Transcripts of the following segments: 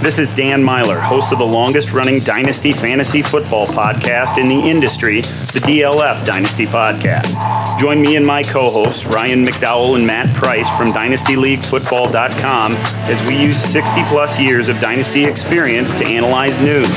This is Dan Meylor, host of the longest running Dynasty Fantasy Football podcast in the industry, the DLF Dynasty Podcast. Join me and my co hosts, Ryan McDowell and Matt Price from DynastyLeagueFootball.com, as we use 60 plus years of Dynasty experience to analyze news,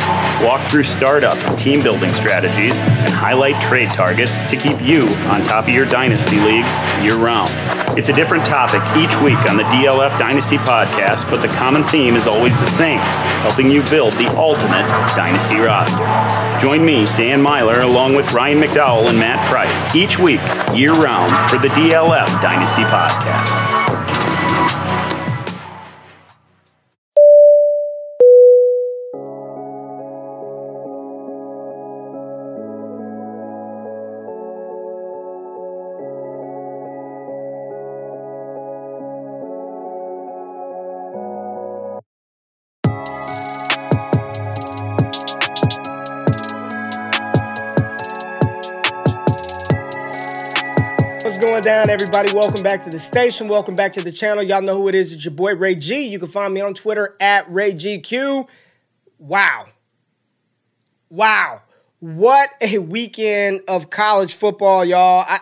walk through startup and team building strategies, and highlight trade targets to keep you on top of your Dynasty League year round. It's a different topic each week on the DLF Dynasty Podcast, but the common theme is always the same helping you build the ultimate dynasty roster. Join me, Dan Meylor, along with Ryan McDowell and Matt Price, each week, year round, for the DLF Dynasty Podcast. Down, everybody? Welcome back to the station. Welcome back to the channel. Y'all know who it is. It's your boy Ray G. You can find me on Twitter at RayGQue. Wow. Wow. What a weekend of college football, y'all. I,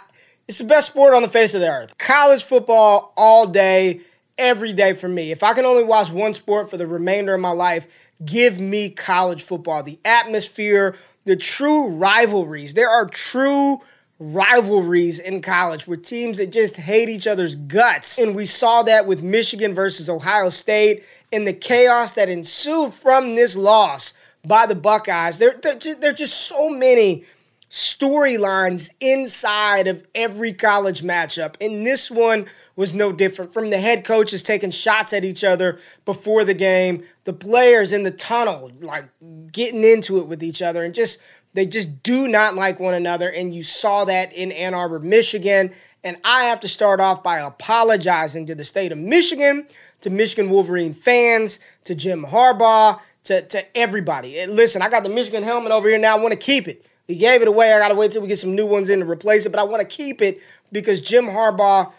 it's the best sport on the face of the earth. College football all day, every day for me. If I can only watch one sport for the remainder of my life, give me college football. The atmosphere, the true rivalries. There are true rivalries in college with teams that just hate each other's guts. And we saw that with Michigan versus Ohio State and the chaos that ensued from this loss by the Buckeyes. There, there, there are just so many storylines inside of every college matchup. And this one was no different. From the head coaches taking shots at each other before the game, the players in the tunnel, like getting into it with each other, and just they just do not like one another, and you saw that in Ann Arbor, Michigan. And I have to start off by apologizing to the state of Michigan, to Michigan Wolverine fans, to Jim Harbaugh, to, to everybody. listen, I got the Michigan helmet over here now. I want to keep it. He gave it away. I got to wait till we get some new ones in to replace it, but I want to keep it because Jim Harbaugh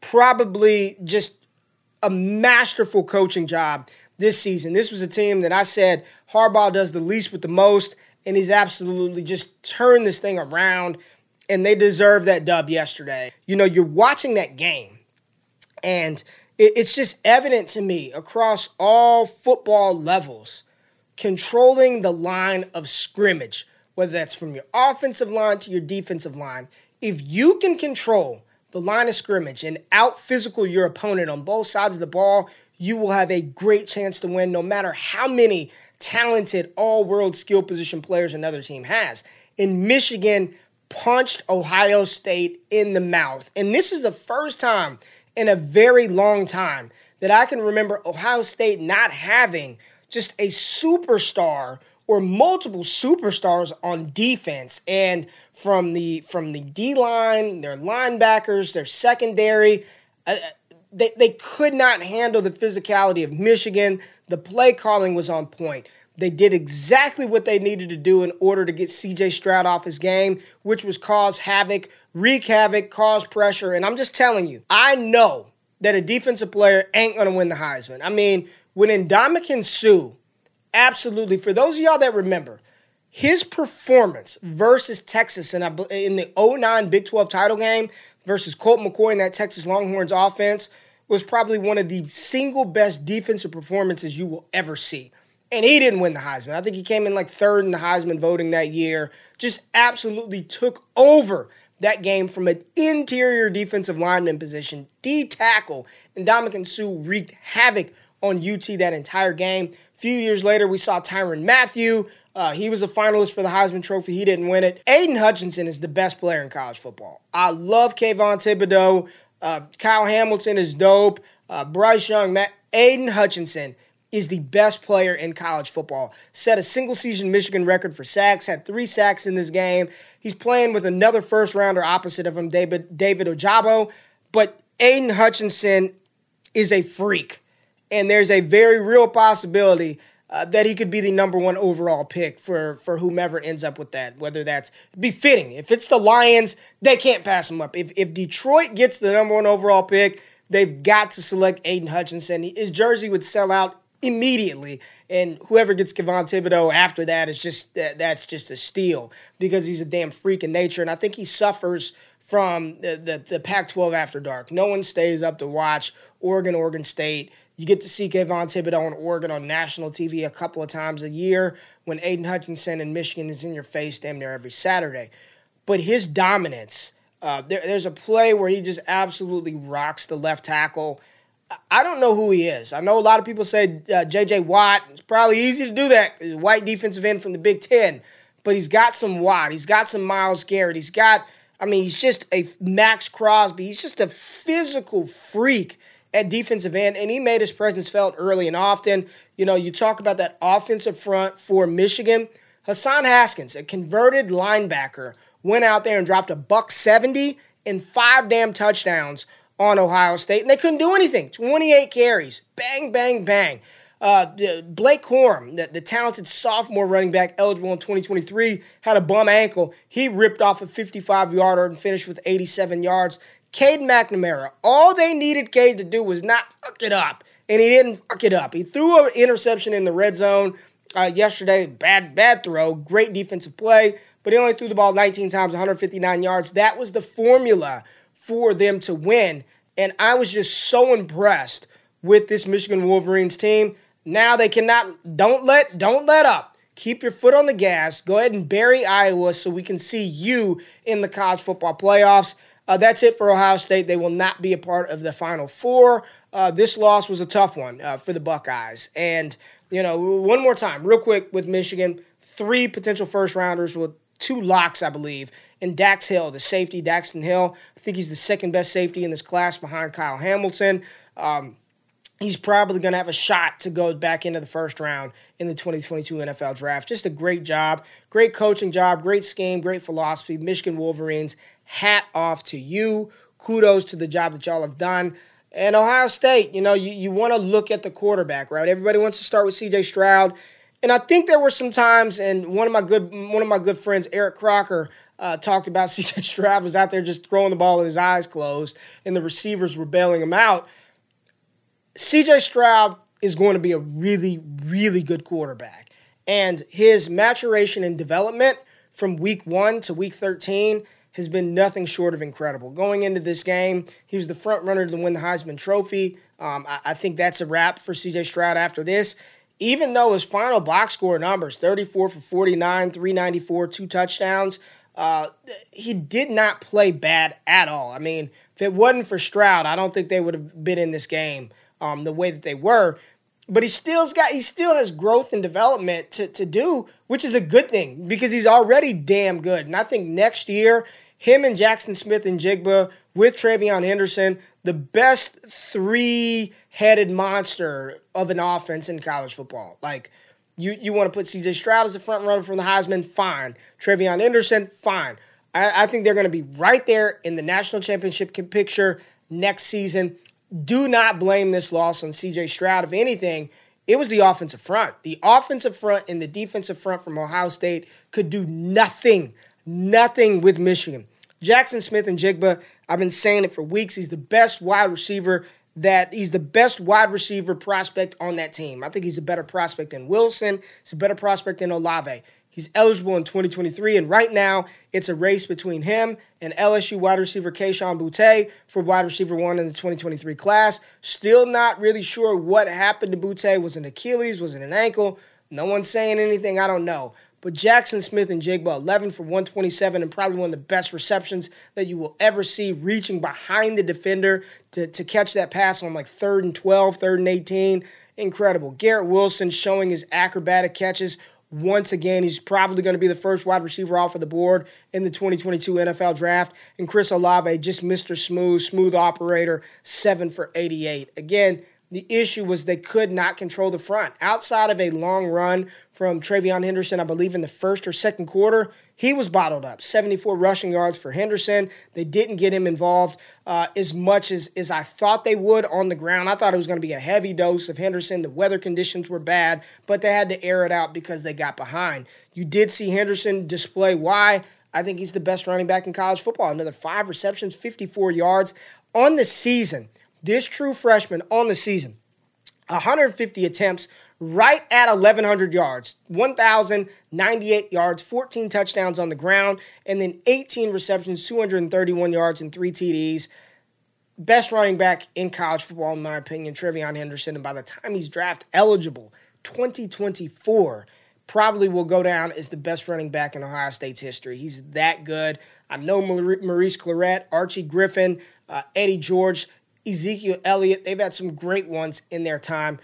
probably just a masterful coaching job this season. This was a team that I said Harbaugh does the least with the most and he's absolutely just turned this thing around. And they deserve that dub yesterday. You know, you're watching that game, and it's just evident to me across all football levels, controlling the line of scrimmage, whether that's from your offensive line to your defensive line. If you can control the line of scrimmage and out physical your opponent on both sides of the ball, you will have a great chance to win no matter how many talented all world skill position players another team has. And Michigan punched Ohio State in the mouth. And this is the first time in a very long time that I can remember Ohio State not having just a superstar or multiple superstars on defense and from the from the D line, their linebackers, their secondary, uh, they, they could not handle the physicality of Michigan. The play calling was on point. They did exactly what they needed to do in order to get CJ Stroud off his game, which was cause havoc, wreak havoc, cause pressure. And I'm just telling you, I know that a defensive player ain't going to win the Heisman. I mean, when Ndamukong Suh, absolutely, for those of y'all that remember, his performance versus Texas in, in the 09 Big 12 title game versus Colt McCoy in that Texas Longhorns offense was probably one of the single best defensive performances you will ever see. and he didn't win the Heisman. I think he came in like third in the Heisman voting that year. Just absolutely took over that game from an interior defensive lineman position, D tackle, and Ndamukong Suh wreaked havoc on UT that entire game. A few years later, we saw Tyrann Mathieu. Uh, he was a finalist for the Heisman Trophy. He didn't win it. Aidan Hutchinson is the best player in college football. I love Kayvon Thibodeaux. Uh, Kyle Hamilton is dope. Uh, Bryce Young, Matt, Aidan Hutchinson is the best player in college football. Set a single season Michigan record for sacks, had three sacks in this game. He's playing with another first rounder opposite of him, David, David Ojabo. But Aidan Hutchinson is a freak. And there's a very real possibility uh, that he could be the number one overall pick for, for whomever ends up with that, whether that's befitting. If it's the Lions, they can't pass him up. If, if Detroit gets the number one overall pick, they've got to select Aidan Hutchinson. His jersey would sell out immediately. And whoever gets Kayvon Thibodeaux after that is just that, that's just a steal because he's a damn freak in nature. And I think he suffers from the, the, the Pac 12 after dark. No one stays up to watch Oregon, Oregon State. You get to see Kayvon Thibodeaux in Oregon on national TV a couple of times a year when Aidan Hutchinson in Michigan is in your face damn near every Saturday. But his dominance, uh, there, there's a play where he just absolutely rocks the left tackle I don't know who he is. I know a lot of people say uh, J.J. Watt. It's probably easy to do that. White defensive end from the Big Ten, but he's got some Watt. He's got some Myles Garrett. He's got. I mean, he's just a Maxx Crosby. He's just a physical freak at defensive end, and he made his presence felt early and often. You know, you talk about that offensive front for Michigan. Hassan Haskins, a converted linebacker, went out there and dropped a buck 70 and five damn touchdowns on Ohio State, and they couldn't do anything. 28 carries, bang, bang, bang. Uh, Blake Corum, the, the talented sophomore running back eligible in 2023, had a bum ankle. He ripped off a 55 yarder and finished with 87 yards. Cade McNamara, all they needed Cade to do was not fuck it up, and he didn't fuck it up. He threw an interception in the red zone uh, yesterday. Bad, bad throw. Great defensive play, but he only threw the ball 19 times, 159 yards. That was the formula for them to win. And I was just so impressed with this Michigan Wolverines team. Now they cannot don't let don't let up. Keep your foot on the gas. Go ahead and bury Iowa so we can see you in the college football playoffs. Uh, that's it for Ohio State. They will not be a part of the Final Four. Uh, this loss was a tough one uh, for the Buckeyes. And, you know, one more time, real quick with Michigan, three potential first rounders with two locks, I believe, and Dax Hill, the safety, Daxton Hill. I think he's the second best safety in this class behind Kyle Hamilton. Um, he's probably going to have a shot to go back into the first round in the 2022 NFL draft. Just a great job, great coaching job, great scheme, great philosophy. Michigan Wolverines, hat off to you. Kudos to the job that y'all have done. And Ohio State, you know, you, you want to look at the quarterback, right? Everybody wants to start with CJ Stroud. And I think there were some times, and one of my good one of my good friends, Eric Crocker, uh, talked about CJ Stroud was out there just throwing the ball with his eyes closed, and the receivers were bailing him out. CJ Stroud is going to be a really, really good quarterback. And his maturation and development from week one to week 13 has been nothing short of incredible. Going into this game, he was the front runner to win the Heisman Trophy. Um, I, I think that's a wrap for CJ Stroud after this even though his final box score numbers 34 for 49 394 two touchdowns uh, he did not play bad at all. I mean, if it wasn't for Stroud, I don't think they would have been in this game um, the way that they were. But he still's got he still has growth and development to, to do, which is a good thing because he's already damn good. And I think next year, him and Jackson Smith-Njigba with TreVeyon Henderson, the best three-headed monster of an offense in college football. Like you you want to put CJ Stroud as the front runner from the Heisman? Fine. TreVeyon Henderson? Fine. I, I think they're going to be right there in the national championship picture next season. Do not blame this loss on CJ Stroud. If anything, it was the offensive front. The offensive front and the defensive front from Ohio State could do nothing, nothing with Michigan. Jackson Smith-Njigba, I've been saying it for weeks. He's the best wide receiver that he's the best wide receiver prospect on that team. I think he's a better prospect than Wilson. He's a better prospect than Olave. He's eligible in 2023, and right now it's a race between him and LSU wide receiver Kayshon Boutte for wide receiver one in the 2023 class. Still not really sure what happened to Boutte. Was it Achilles? Was it an ankle? No one's saying anything I don't know. But Jackson Smith-Njigba, 11 for 127, and probably one of the best receptions that you will ever see, reaching behind the defender to, to catch that pass on like third and 12, third and 18. Incredible. Garrett Wilson showing his acrobatic catches. Once again, he's probably going to be the first wide receiver off of the board in the 2022 NFL draft. And Chris Olave, just Mr. Smooth, smooth operator, 7 for 88. Again, the issue was they could not control the front. Outside of a long run from TreVeyon Henderson, I believe in the first or second quarter, he was bottled up. 74 rushing yards for Henderson. They didn't get him involved uh, as much as, as I thought they would on the ground. I thought it was going to be a heavy dose of Henderson. The weather conditions were bad, but they had to air it out because they got behind. You did see Henderson display why. I think he's the best running back in college football. Another five receptions, 54 yards on the season. This true freshman on the season, 150 attempts, right at 1,100 yards, 1,098 yards, 14 touchdowns on the ground, and then 18 receptions, 231 yards, and three TDs. Best running back in college football, in my opinion, TreVeyon Henderson. And by the time he's draft eligible, 2024, probably will go down as the best running back in Ohio State's history. He's that good. I know Maurice Clarett, Archie Griffin, uh, Eddie George Ezekiel Elliott. They've had some great ones in their time.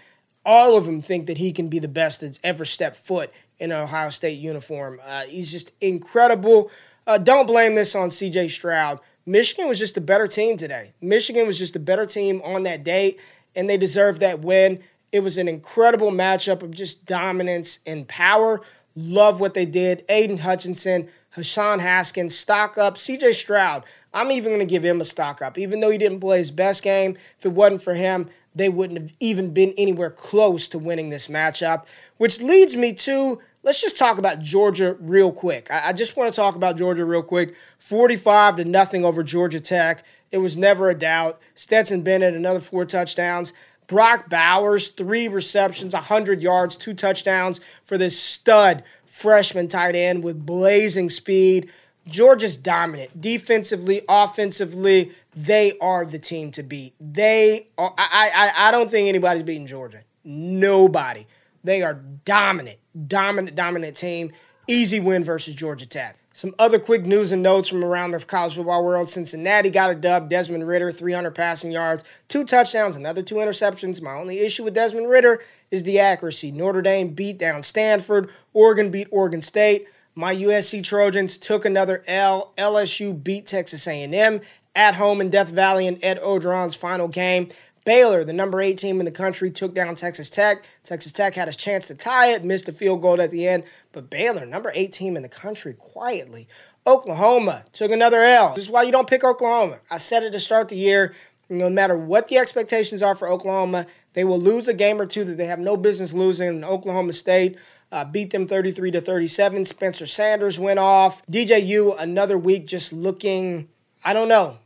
All of them think that he can be the best that's ever stepped foot in an Ohio State uniform. Uh, he's just incredible. Uh, don't blame this on CJ Stroud. Michigan was just a better team today. Michigan was just a better team on that day, and they deserved that win. It was an incredible matchup of just dominance and power. Love what they did. Aidan Hutchinson, Hassan Haskins, stock up. CJ Stroud, I'm even going to give him a stock up. Even though he didn't play his best game, if it wasn't for him, they wouldn't have even been anywhere close to winning this matchup. Which leads me to let's just talk about Georgia real quick. I, just want to talk about Georgia real quick. 45 to nothing over Georgia Tech. It was never a doubt. Stetson Bennett, another four touchdowns. Brock Bowers, three receptions, 100 yards, two touchdowns for this stud freshman tight end with blazing speed. Georgia's dominant defensively, offensively. They are the team to beat. They are. I, I, I don't think anybody's beating Georgia. Nobody. They are dominant, dominant, dominant team. Easy win versus Georgia Tech. Some other quick news and notes from around the college football world. Cincinnati got a dub. Desmond Ridder, 300 passing yards, two touchdowns, another two interceptions. My only issue with Desmond Ridder is the accuracy. Notre Dame beat down Stanford. Oregon beat Oregon State. My USC Trojans took another L. LSU beat Texas A&M at home in Death Valley in Ed Orgeron's final game. Baylor, the number eight team in the country, took down Texas Tech. Texas Tech had a chance to tie it, missed a field goal at the end, but Baylor, number eight team in the country, quietly. Oklahoma took another L. This is why you don't pick Oklahoma. I said it to start the year. No matter what the expectations are for Oklahoma, they will lose a game or two that they have no business losing in Oklahoma State uh, beat them 33 to 37. Spencer Sanders went off. DJU another week just looking. I don't know.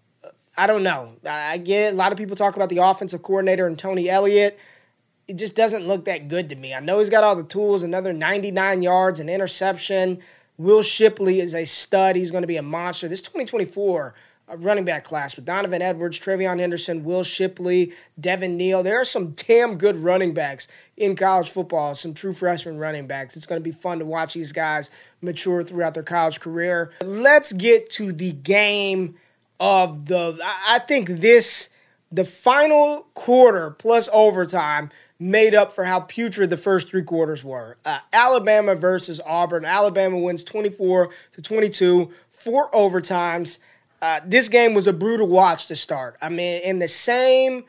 I don't know. I get it. A lot of people talk about the offensive coordinator and Tony Elliott. It just doesn't look that good to me. I know he's got all the tools. Another 99 yards, an interception. Will Shipley is a stud. He's going to be a monster. This 2024 running back class with Donovan Edwards, TreVeyon Henderson, Will Shipley, Devin Neal. There are some damn good running backs in college football, some true freshman running backs. It's going to be fun to watch these guys mature throughout their college career. Let's get to the game of the, I think this, the final quarter plus overtime made up for how putrid the first three quarters were. Uh, Alabama versus Auburn. Alabama wins 24 to 22, four overtimes. Uh, this game was a brutal watch to start. I mean, in the same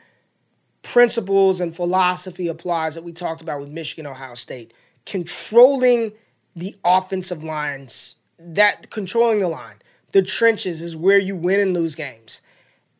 principles and philosophy applies that we talked about with Michigan, Ohio State, controlling the offensive lines, that controlling the line, the trenches is where you win and lose games.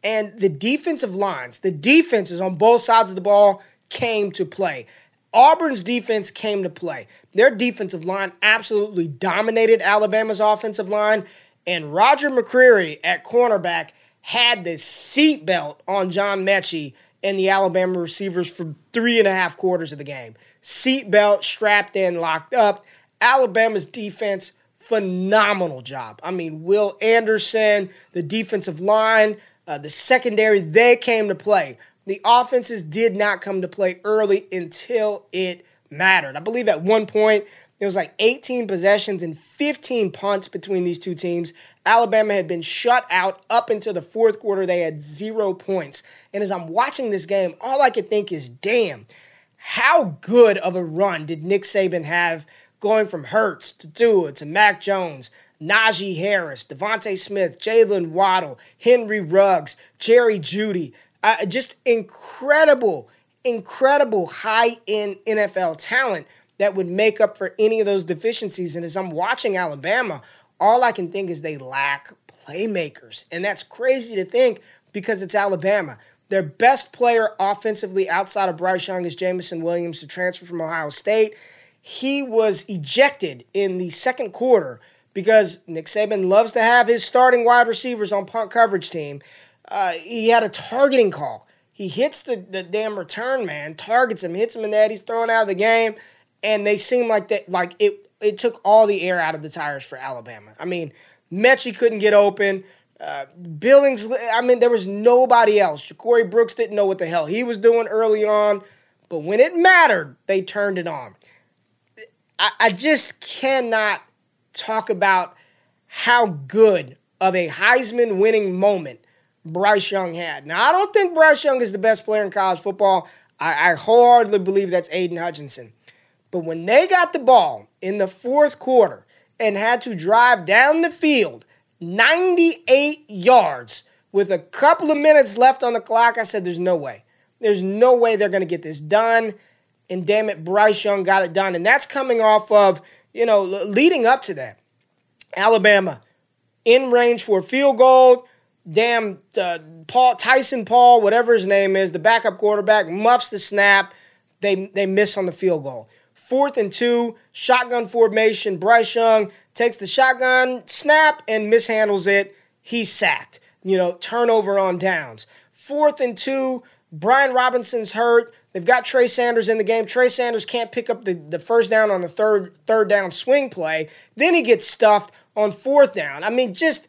And the defensive lines, the defenses on both sides of the ball came to play. Auburn's defense came to play. Their defensive line absolutely dominated Alabama's offensive line, and Roger McCreary at cornerback had the seatbelt on John Metchie and the Alabama receivers for three and a half quarters of the game. Seatbelt strapped in, locked up. Alabama's defense, phenomenal job. I mean, Will Anderson, the defensive line, uh, the secondary, they came to play. The offenses did not come to play early until it mattered. I believe at one point there was like 18 possessions and 15 punts between these two teams. Alabama had been shut out up until the fourth quarter. They had zero points. And as I'm watching this game, all I could think is, damn, how good of a run did Nick Saban have going from Hurts to Tua to Mac Jones, Najee Harris, DeVonta Smith, Jaylen Waddle, Henry Ruggs, Jerry Jeudy. Uh, just incredible, incredible high end NFL talent that would make up for any of those deficiencies. And as I'm watching Alabama, all I can think is they lack playmakers. And that's crazy to think because it's Alabama. Their best player offensively outside of Bryce Young is Jameson Williams, to transfer from Ohio State. He was ejected in the second quarter because Nick Saban loves to have his starting wide receivers on punt coverage team. Uh, he had a targeting call. He hits the, the damn return man, targets him, hits him in the head. He's thrown out of the game, and they seem like that like it. It took all the air out of the tires for Alabama. I mean, Metchie couldn't get open. Uh, Billings, I mean, there was nobody else. Ja'Corey Brooks didn't know what the hell he was doing early on, but when it mattered, they turned it on. I, I just cannot talk about how good of a Heisman winning moment Bryce Young had. Now, I don't think Bryce Young is the best player in college football. I, I wholeheartedly believe that's Aidan Hutchinson. But when they got the ball in the fourth quarter and had to drive down the field 98 yards with a couple of minutes left on the clock. I said, there's no way. There's no way they're going to get this done. And damn it, Bryce Young got it done. And that's coming off of, you know, leading up to that. Alabama in range for a field goal. Damn, uh, Paul Tyson Paul, whatever his name is, the backup quarterback, muffs the snap. They, they miss on the field goal. Fourth and two, shotgun formation. Bryce Young takes the shotgun snap and mishandles it. He's sacked. You know, turnover on downs. Fourth and two, Brian Robinson's hurt. They've got Trey Sanders in the game. Trey Sanders can't pick up the, the first down on the third third down swing play. Then he gets stuffed on fourth down. I mean, just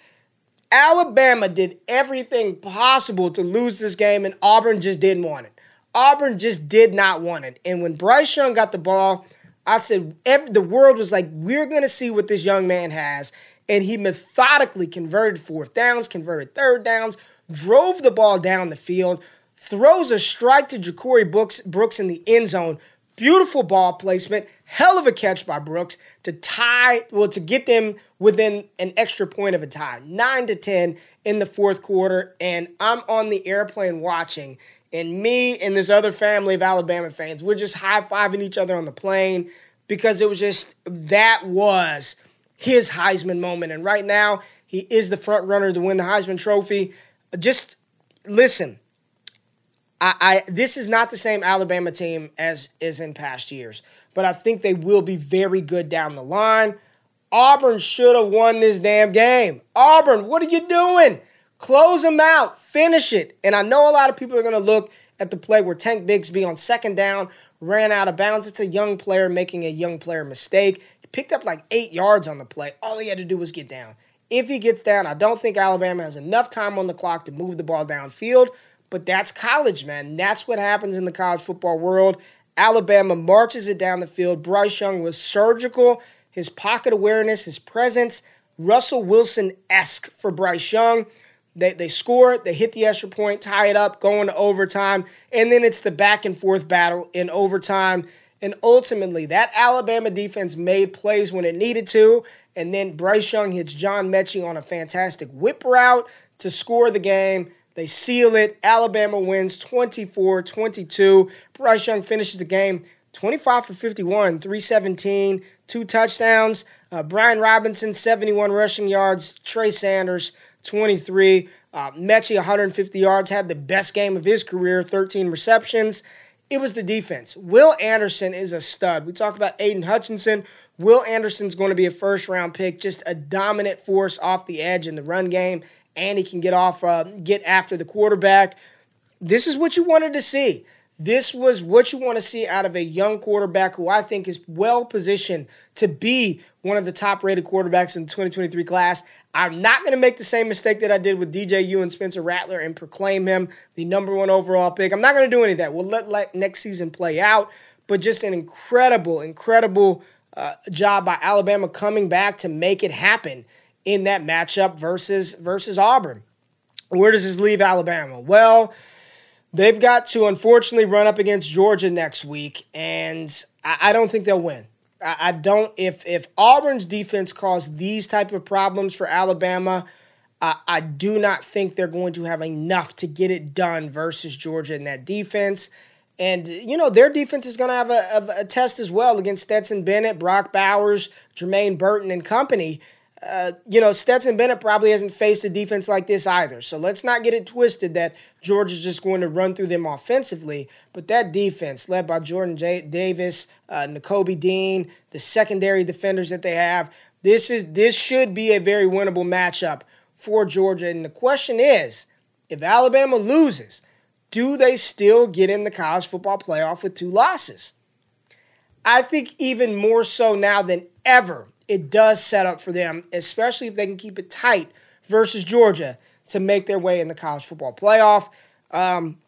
Alabama did everything possible to lose this game, and Auburn just didn't want it. Auburn just did not want it. And when Bryce Young got the ball, I said, every, the world was like, we're going to see what this young man has. And he methodically converted fourth downs, converted third downs, drove the ball down the field, throws a strike to Ja'Corey Brooks, Brooks in the end zone. Beautiful ball placement, hell of a catch by Brooks to tie, well, to get them within an extra point of a tie, nine to 10 in the fourth quarter. And I'm on the airplane watching and me and this other family of Alabama fans, we're just high fiving each other on the plane because it was just that was his Heisman moment. And right now, he is the front runner to win the Heisman Trophy. Just listen, I, I this is not the same Alabama team as is in past years, but I think they will be very good down the line. Auburn should have won this damn game. Auburn, what are you doing? Close them out, finish it. And I know a lot of people are going to look at the play where Tank Bigsby on second down ran out of bounds. It's a young player making a young player mistake. He picked up like eight yards on the play. All he had to do was get down. If he gets down, I don't think Alabama has enough time on the clock to move the ball downfield, but that's college, man. That's what happens in the college football world. Alabama marches it down the field. Bryce Young was surgical. His pocket awareness, his presence, Russell Wilson esque for Bryce Young. They, they score, they hit the extra point, tie it up, going to overtime, and then it's the back and forth battle in overtime. And ultimately, that Alabama defense made plays when it needed to. And then Bryce Young hits John Metchie on a fantastic whip route to score the game. They seal it. Alabama wins 24 22. Bryce Young finishes the game 25 for 51, 317, two touchdowns. Uh, Brian Robinson, 71 rushing yards. Trey Sanders, 23. Uh, Metchie, 150 yards, had the best game of his career, 13 receptions. It was the defense. Will Anderson is a stud. We talk about Aidan Hutchinson. Will Anderson's going to be a first round pick, just a dominant force off the edge in the run game, and he can get off, uh, get after the quarterback. This is what you wanted to see. This was what you want to see out of a young quarterback who I think is well positioned to be one of the top rated quarterbacks in the 2023 class. I'm not going to make the same mistake that I did with DJU and Spencer Rattler and proclaim him the number one overall pick. I'm not going to do any of that. We'll let, let next season play out. but just an incredible, incredible uh, job by Alabama coming back to make it happen in that matchup versus versus Auburn. Where does this leave Alabama? Well, they've got to unfortunately run up against Georgia next week, and I, I don't think they'll win. I, I don't. If if Auburn's defense caused these type of problems for Alabama, I do not think they're going to have enough to get it done versus Georgia in that defense. And, you know, their defense is going to have a, a, test as well against Stetson Bennett, Brock Bowers, Jermaine Burton, and company. Uh, you know, Stetson Bennett probably hasn't faced a defense like this either. So let's not get it twisted that Georgia's just going to run through them offensively. But that defense, led by Jordan J- Davis, uh, Nakobe Dean, the secondary defenders that they have, this is this should be a very winnable matchup for Georgia. And the question is, if Alabama loses, do they still get in the college football playoff with two losses? I think even more so now than ever, it does set up for them, especially if they can keep it tight versus Georgia to make their way in the college football playoff. Um,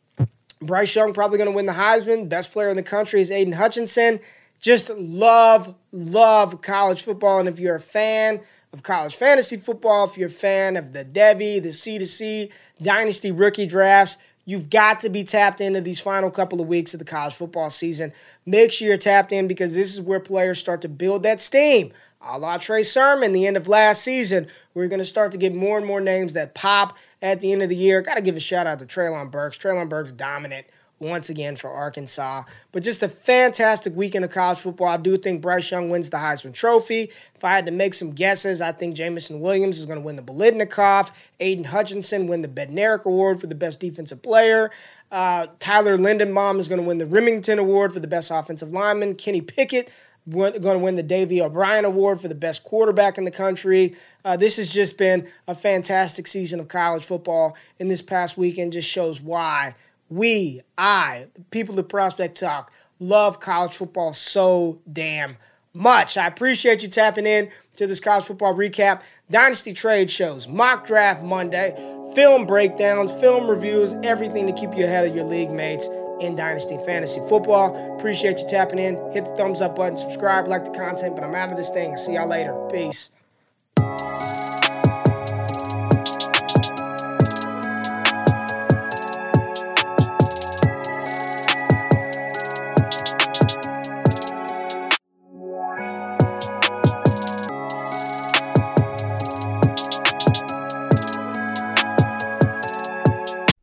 Bryce Young probably going to win the Heisman. Best player in the country is Aidan Hutchinson. Just love, love college football. And if you're a fan of college fantasy football, if you're a fan of the Devy, the C2C, Dynasty rookie drafts, You've got to be tapped into these final couple of weeks of the college football season. Make sure you're tapped in because this is where players start to build that steam. A la Trey Sermon, the end of last season, we're going to start to get more and more names that pop at the end of the year. Got to give a shout out to Treylon Burks. Treylon Burks dominant once again for Arkansas. But just a fantastic weekend of college football. I do think Bryce Young wins the Heisman Trophy. If I had to make some guesses, I think Jameson Williams is going to win the Biletnikoff. Aidan Hutchinson win the Bednarik Award for the best defensive player. Uh, Tyler Linderbaum is going to win the Remington Award for the best offensive lineman. Kenny Pickett going to win the Davy O'Brien Award for the best quarterback in the country. Uh, this has just been a fantastic season of college football, and this past weekend just shows why we, I, people of Prospect Talk, love college football so damn much. I appreciate you tapping in to this college football recap. Dynasty trade shows, mock draft Monday, film breakdowns, film reviews, everything to keep you ahead of your league mates in Dynasty Fantasy Football. Appreciate you tapping in. Hit the thumbs up button, subscribe, like the content, but I'm out of this thing. See y'all later. Peace.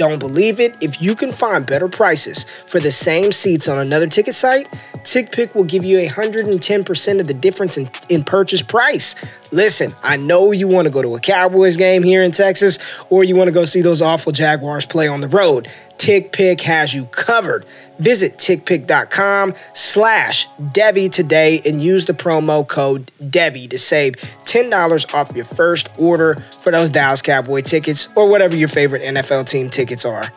Don't believe it? If you can find better prices, for the same seats on another ticket site, TickPick will give you 110% of the difference in, in purchase price. Listen, I know you want to go to a Cowboys game here in Texas, or you want to go see those awful Jaguars play on the road. TickPick has you covered. Visit tickpick.com slash Devy today and use the promo code Devy to save $10 off your first order for those Dallas Cowboy tickets or whatever your favorite NFL team tickets are.